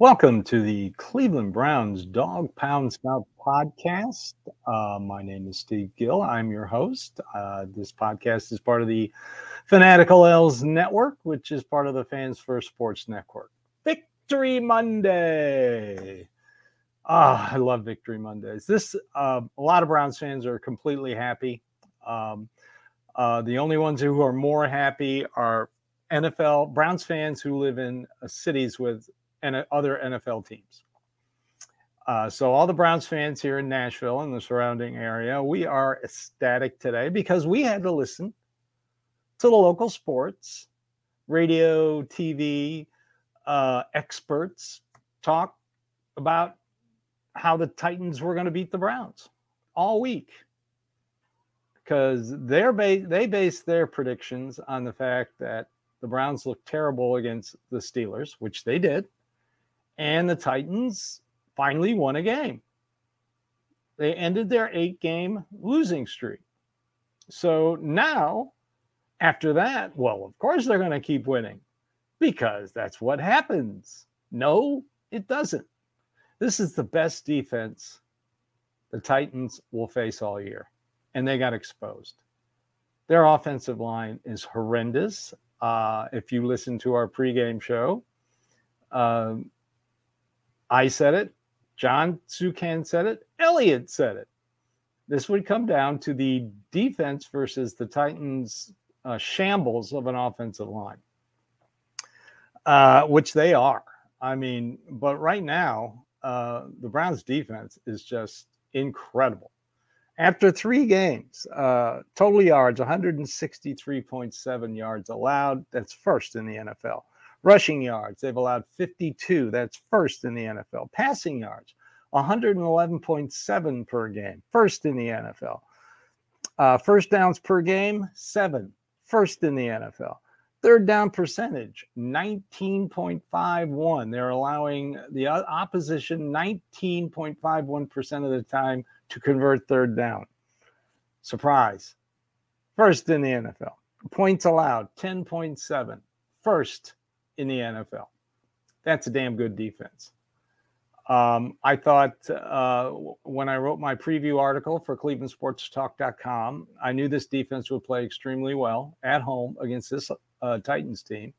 Welcome to the Cleveland Browns Dawg Pound South podcast. Uh, my name is Steve Gill. I'm your host. Uh, this podcast is part of the Fanatical L's Network, which is part of the Fans First Sports Network. Victory Monday. Ah, I love Victory Mondays. This uh, a lot of Browns fans are completely happy. Um, uh, the only ones who are more happy are NFL Browns fans who live in uh, cities with and other NFL teams. Uh, so all the Browns fans here in Nashville and the surrounding area, we are ecstatic today because we had to listen to the local sports, radio, TV uh, experts talk about how the Titans were going to beat the Browns all week because they're ba- they base their predictions on the fact that the Browns looked terrible against the Steelers, which they did and the Titans finally won a game. They ended their eight game losing streak. So now, after that, well, of course they're going to keep winning because that's what happens. No, it doesn't. This is the best defense the Titans will face all year, and they got exposed. Their offensive line is horrendous. Uh, if you listen to our pregame show, um, I said it. John Sukan said it. Elliott said it. This would come down to the defense versus the Titans' uh, shambles of an offensive line, uh, which they are. I mean, but right now, uh, the Browns' defense is just incredible. After three games, uh, total yards 163.7 yards allowed. That's first in the NFL. Rushing yards, they've allowed 52. That's first in the NFL. Passing yards, 111.7 per game, first in the NFL. Uh, first downs per game, seven, first in the NFL. Third down percentage, 19.51. They're allowing the opposition 19.51% of the time to convert third down. Surprise. First in the NFL. Points allowed, 10.7. First in the NFL. That's a damn good defense. Um, I thought uh, when I wrote my preview article for ClevelandSportsTalk.com, I knew this defense would play extremely well at home against this uh, Titans team.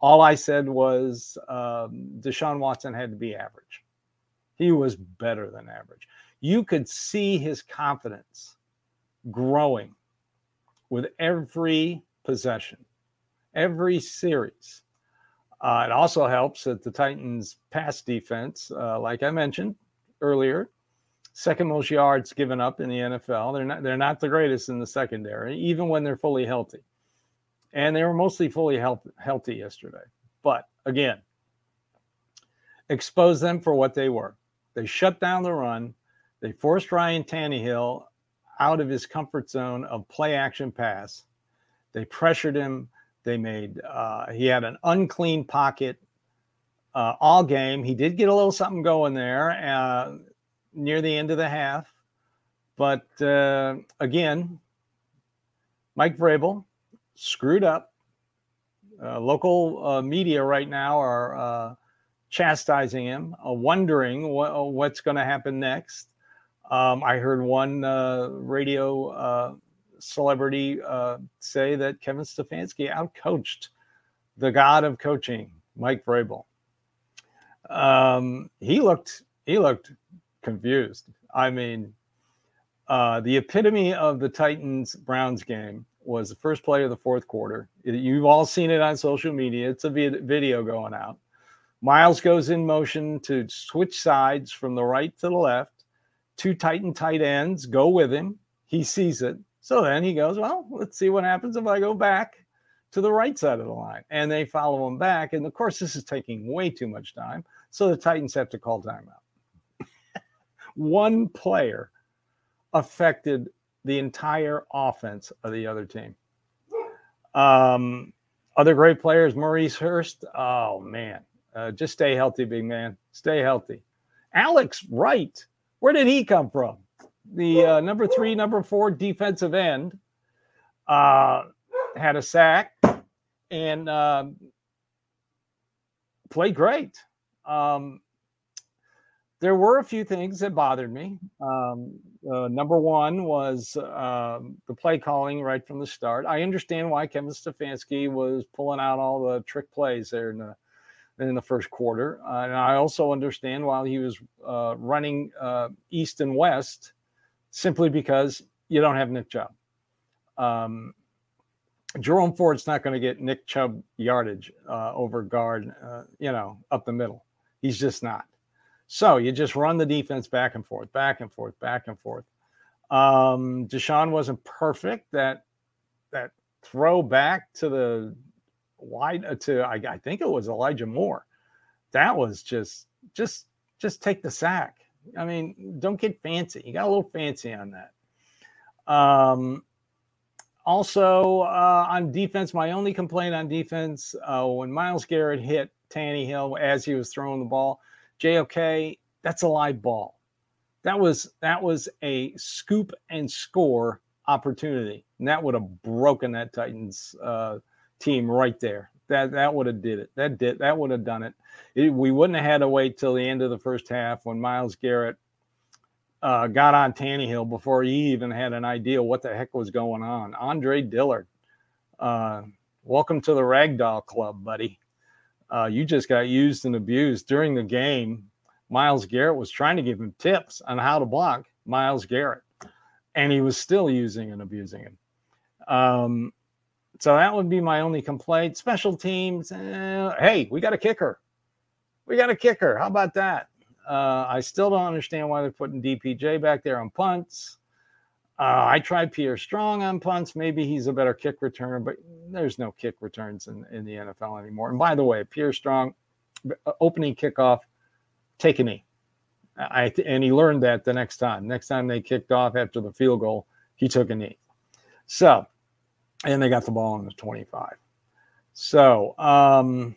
All I said was um, Deshaun Watson had to be average. He was better than average. You could see his confidence growing with every possession, every series. Uh, it also helps that the Titans' pass defense, uh, like I mentioned earlier, second most yards given up in the NFL. They're not they're not the greatest in the secondary, even when they're fully healthy. And they were mostly fully health, healthy yesterday. But again, expose them for what they were. They shut down the run. They forced Ryan Tannehill out of his comfort zone of play action pass. They pressured him they made uh, he had an unclean pocket uh, all game. He did get a little something going there uh, near the end of the half, but uh, again, Mike Vrabel screwed up. Uh, local uh, media right now are chastising him, wondering what, what's going to happen next. Um, I heard one radio celebrity uh, say that Kevin Stefanski outcoached the god of coaching, Mike Vrabel. Um, he looked he looked confused. I mean, uh, the epitome of the Titans Browns game was the first play of the fourth quarter. You've all seen it on social media. It's a video going out. Myles goes in motion to switch sides from the right to the left. Two Titan tight ends go with him. He sees it. So then he goes, Well, let's see what happens if I go back to the right side of the line. And they follow him back. And of course, this is taking way too much time. So the Titans have to call timeout. One player affected the entire offense of the other team. Um, other great players, Maurice Hurst. Oh, man. Uh, just stay healthy, big man. Stay healthy. Alex Wright. Where did he come from? The uh, number three, number four defensive end, uh, had a sack and uh, played great. Um, there were a few things that bothered me. Um, uh, number one was um, the play calling right from the start. I understand why Kevin Stefanski was pulling out all the trick plays there in the in the first quarter, uh, and I also understand why he was uh, running uh, east and west, simply because you don't have Nick Chubb. Um, Jerome Ford's not going to get Nick Chubb yardage uh, over guard, uh, you know, up the middle. He's just not. So you just run the defense back and forth, back and forth, back and forth. Um, Deshaun wasn't perfect. That that throw back to the wide uh, to I, I think it was Elijah Moore. That was just just just take the sack. I mean, don't get fancy. You got a little fancy on that. Um, also uh, on defense, my only complaint on defense uh, when Myles Garrett hit Tannehill as he was throwing the ball, JOK, that's a live ball. That was that was a scoop and score opportunity, and that would have broken that Titans uh, team right there. That that would have did it. That did that would have done it. it. We wouldn't have had to wait till the end of the first half when Myles Garrett uh, got on Tannehill before he even had an idea what the heck was going on. Andre Dillard, uh, welcome to the Ragdoll Club, buddy. Uh, you just got used and abused during the game. Myles Garrett was trying to give him tips on how to block Myles Garrett, and he was still using and abusing him. Um, so that would be my only complaint. Special teams, eh, hey, we got a kicker. We got a kicker. How about that? Uh, I still don't understand why they're putting DPJ back there on punts. Uh, I tried Pierre Strong on punts. Maybe he's a better kick returner, but there's no kick returns in, in the NFL anymore. And by the way, Pierre Strong, uh, opening kickoff, take a knee. I, and he learned that the next time. Next time they kicked off after the field goal, he took a knee. So, and they got the ball in the 25. So, um,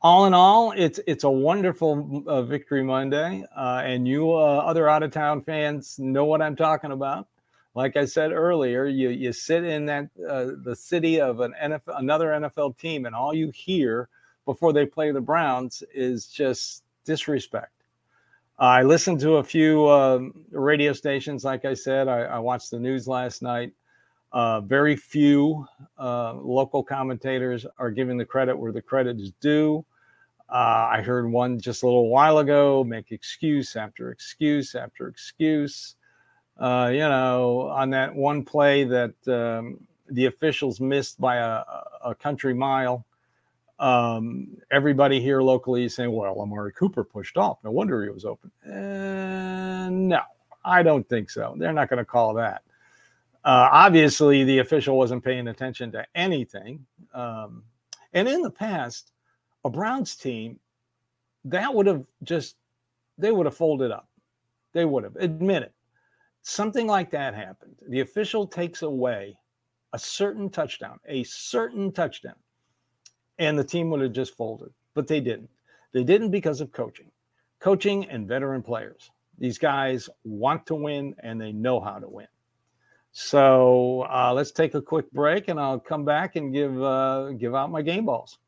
all in all, it's it's a wonderful uh, victory Monday, uh, and you uh, other out of town fans know what I'm talking about. Like I said earlier, you you sit in that uh, the city of an NFL, another NFL team, and all you hear before they play the Browns is just disrespect. I listened to a few um, radio stations. Like I said, I, I watched the news last night. Uh, very few uh, local commentators are giving the credit where the credit is due. Uh, I heard one just a little while ago make excuse after excuse after excuse. Uh, you know, on that one play that um, the officials missed by a, a country mile. Um, everybody here locally is saying, well, Amari Cooper pushed off. No wonder he was open. Uh, no, I don't think so. They're not going to call that. Uh, obviously, the official wasn't paying attention to anything. Um, and in the past, a Browns team, that would have just, they would have folded up. They would have. Admit it. Something like that happened. The official takes away a certain touchdown, a certain touchdown, and the team would have just folded. But they didn't. They didn't because of coaching, coaching and veteran players. These guys want to win and they know how to win. So uh, let's take a quick break, and I'll come back and give uh, give out my game balls.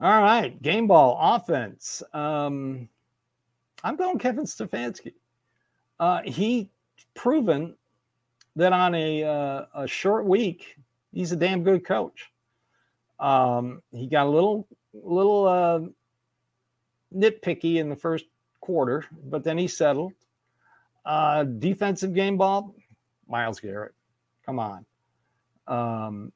All right, game ball offense. Um, I'm going Kevin Stefanski. Uh, he proven that on a uh, a short week, he's a damn good coach. Um, he got a little little uh, nitpicky in the first quarter, but then he settled. Uh, defensive game ball, Myles Garrett. Come on. Um,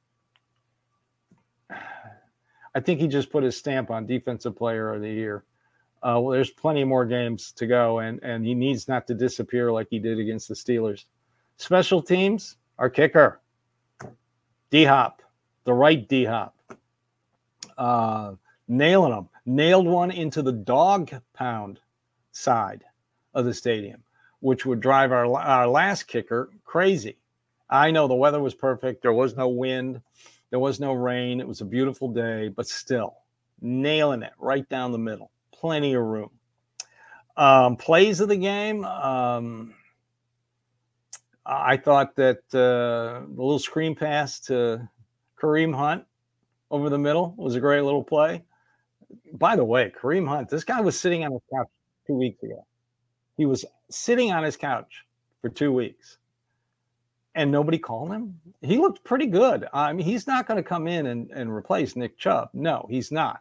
I think he just put his stamp on defensive player of the year. Uh, well, there's plenty more games to go, and and he needs not to disappear like he did against the Steelers. Special teams, our kicker, D Hop, the right D Hop, uh, nailing them, nailed one into the dog pound side of the stadium which would drive our, our last kicker crazy. I know the weather was perfect. There was no wind, there was no rain. It was a beautiful day, but still nailing it right down the middle. Plenty of room. Um, plays of the game. Um, I thought that uh, the little screen pass to Kareem Hunt over the middle was a great little play. By the way, Kareem Hunt, this guy was sitting on his couch two weeks ago. He was sitting on his couch for two weeks and nobody called him. He looked pretty good. I mean, he's not going to come in and, and replace Nick Chubb. No, he's not.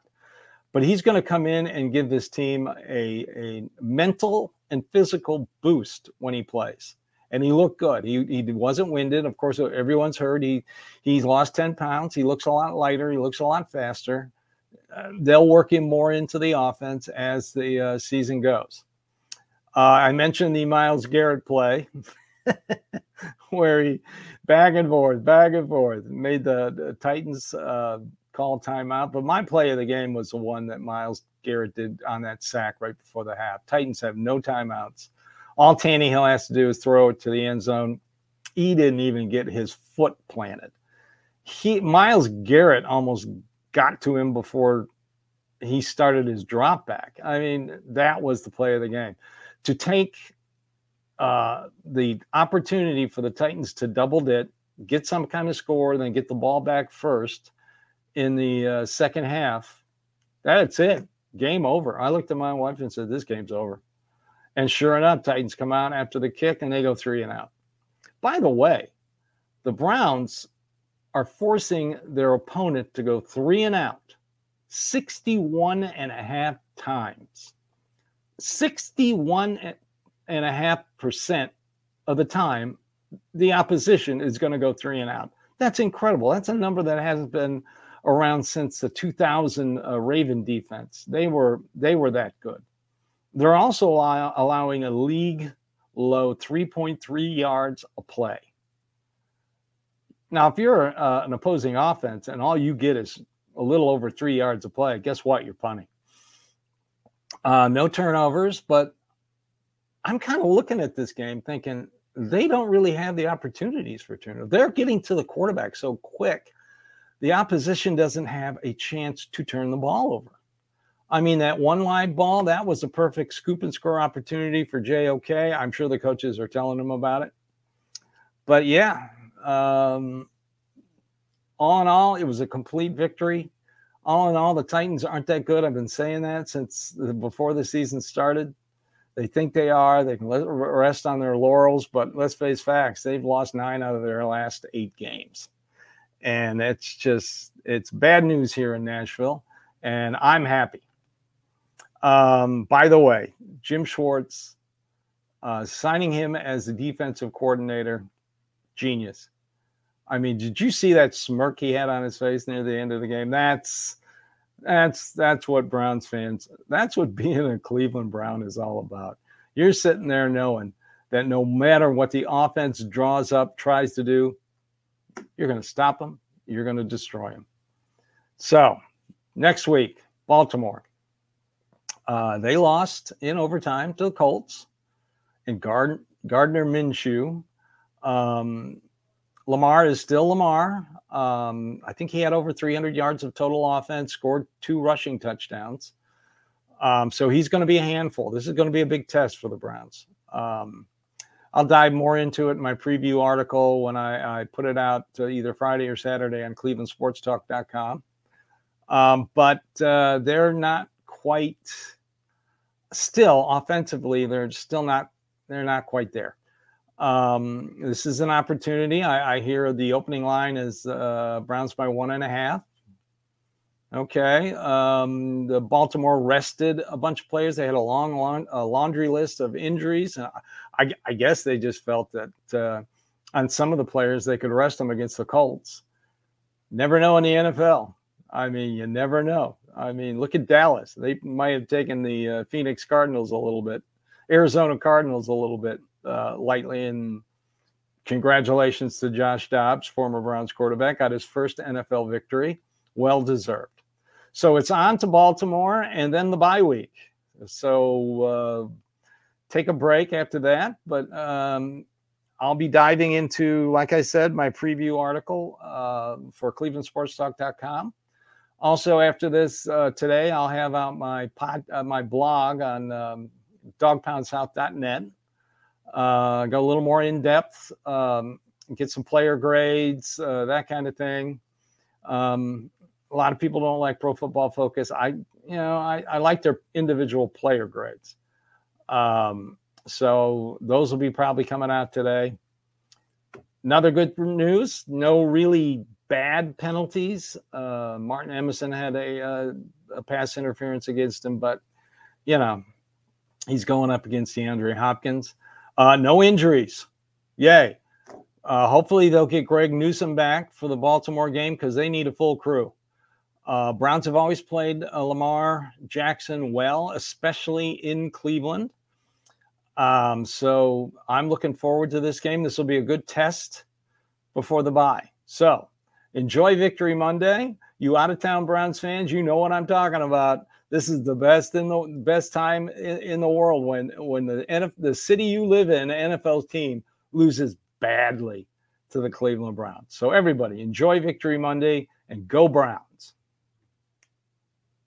But he's going to come in and give this team a, a mental and physical boost when he plays. And he looked good. He, he wasn't winded. Of course, everyone's heard he he's lost 10 pounds. He looks a lot lighter. He looks a lot faster. Uh, they'll work him more into the offense as the uh, season goes. Uh, I mentioned the Myles Garrett play. where he back and forth, back and forth, made the, the Titans uh, call timeout. But my play of the game was the one that Myles Garrett did on that sack right before the half. Titans have no timeouts. All Tannehill has to do is throw it to the end zone. He didn't even get his foot planted. He Myles Garrett almost got to him before he started his drop back. I mean, that was the play of the game. To take uh, the opportunity for the Titans to double it, get some kind of score, then get the ball back first in the uh, second half. That's it. Game over. I looked at my wife and said, This game's over. And sure enough, Titans come out after the kick and they go three and out. By the way, the Browns are forcing their opponent to go three and out 61 and a half times. 61 and a half percent of the time, the opposition is going to go three and out. That's incredible. That's a number that hasn't been around since the 2000 uh, Raven defense. They were they were that good. They're also allow, allowing a league low 3.3 yards a play. Now, if you're uh, an opposing offense and all you get is a little over three yards a play, guess what? You're punting. Uh, no turnovers, but I'm kind of looking at this game thinking they don't really have the opportunities for turnover. They're getting to the quarterback so quick. The opposition doesn't have a chance to turn the ball over. I mean, that one wide ball, that was a perfect scoop and score opportunity for JOK. I'm sure the coaches are telling him about it. But yeah, um, all in all, it was a complete victory. All in all, the Titans aren't that good. I've been saying that since before the season started. They think they are. They can rest on their laurels, but let's face facts. They've lost nine out of their last eight games. And it's just, it's bad news here in Nashville. And I'm happy. Um, by the way, Jim Schwartz, uh, signing him as the defensive coordinator, genius. I mean, did you see that smirk he had on his face near the end of the game? That's that's that's what Browns fans. That's what being a Cleveland Brown is all about. You're sitting there knowing that no matter what the offense draws up, tries to do, you're going to stop them. You're going to destroy them. So next week, Baltimore. Uh, they lost in overtime to the Colts, and Gard- Gardner Minshew. Um, Lamar is still Lamar. Um, I think he had over 300 yards of total offense, scored two rushing touchdowns. Um, so he's going to be a handful. This is going to be a big test for the Browns. Um, I'll dive more into it in my preview article when I, I put it out either Friday or Saturday on clevelandsportstalk.com. Um, but uh, they're not quite still offensively, they're still not they're not quite there. Um, this is an opportunity. I, I, hear the opening line is uh, Browns by one and a half. Okay. Um, the Baltimore rested a bunch of players. They had a long, long a laundry list of injuries. I, I, guess they just felt that uh, on some of the players they could rest them against the Colts. Never know in the NFL. I mean, you never know. I mean, look at Dallas. They might have taken the uh, Phoenix Cardinals a little bit, Arizona Cardinals a little bit uh, lightly. And congratulations to Josh Dobbs, former Browns quarterback, got his first NFL victory. Well deserved. So it's on to Baltimore and then the bye week. So uh, take a break after that. But um, I'll be diving into, like I said, my preview article uh, for ClevelandSportsTalk.com. Also, after this uh, today, I'll have out my pod, uh, my blog on um, dogpoundsouth.net uh, go a little more in depth, um, get some player grades, uh, that kind of thing. Um, a lot of people don't like Pro Football Focus. I, you know, I, I like their individual player grades. Um, so those will be probably coming out today. Another good news: no really bad penalties. Uh, Martin Emerson had a, uh, a pass interference against him, but you know he's going up against DeAndre Hopkins. Uh, no injuries. Yay. Uh, hopefully they'll get Greg Newsome back for the Baltimore game because they need a full crew. Uh, Browns have always played uh, Lamar Jackson well, especially in Cleveland. Um, so I'm looking forward to this game. This will be a good test before the bye. So enjoy Victory Monday. You out of town Browns fans, you know what I'm talking about. This is the best in the best time in, in the world when when the NF, the city you live in, NFL team loses badly to the Cleveland Browns. So everybody enjoy Victory Monday and go Browns.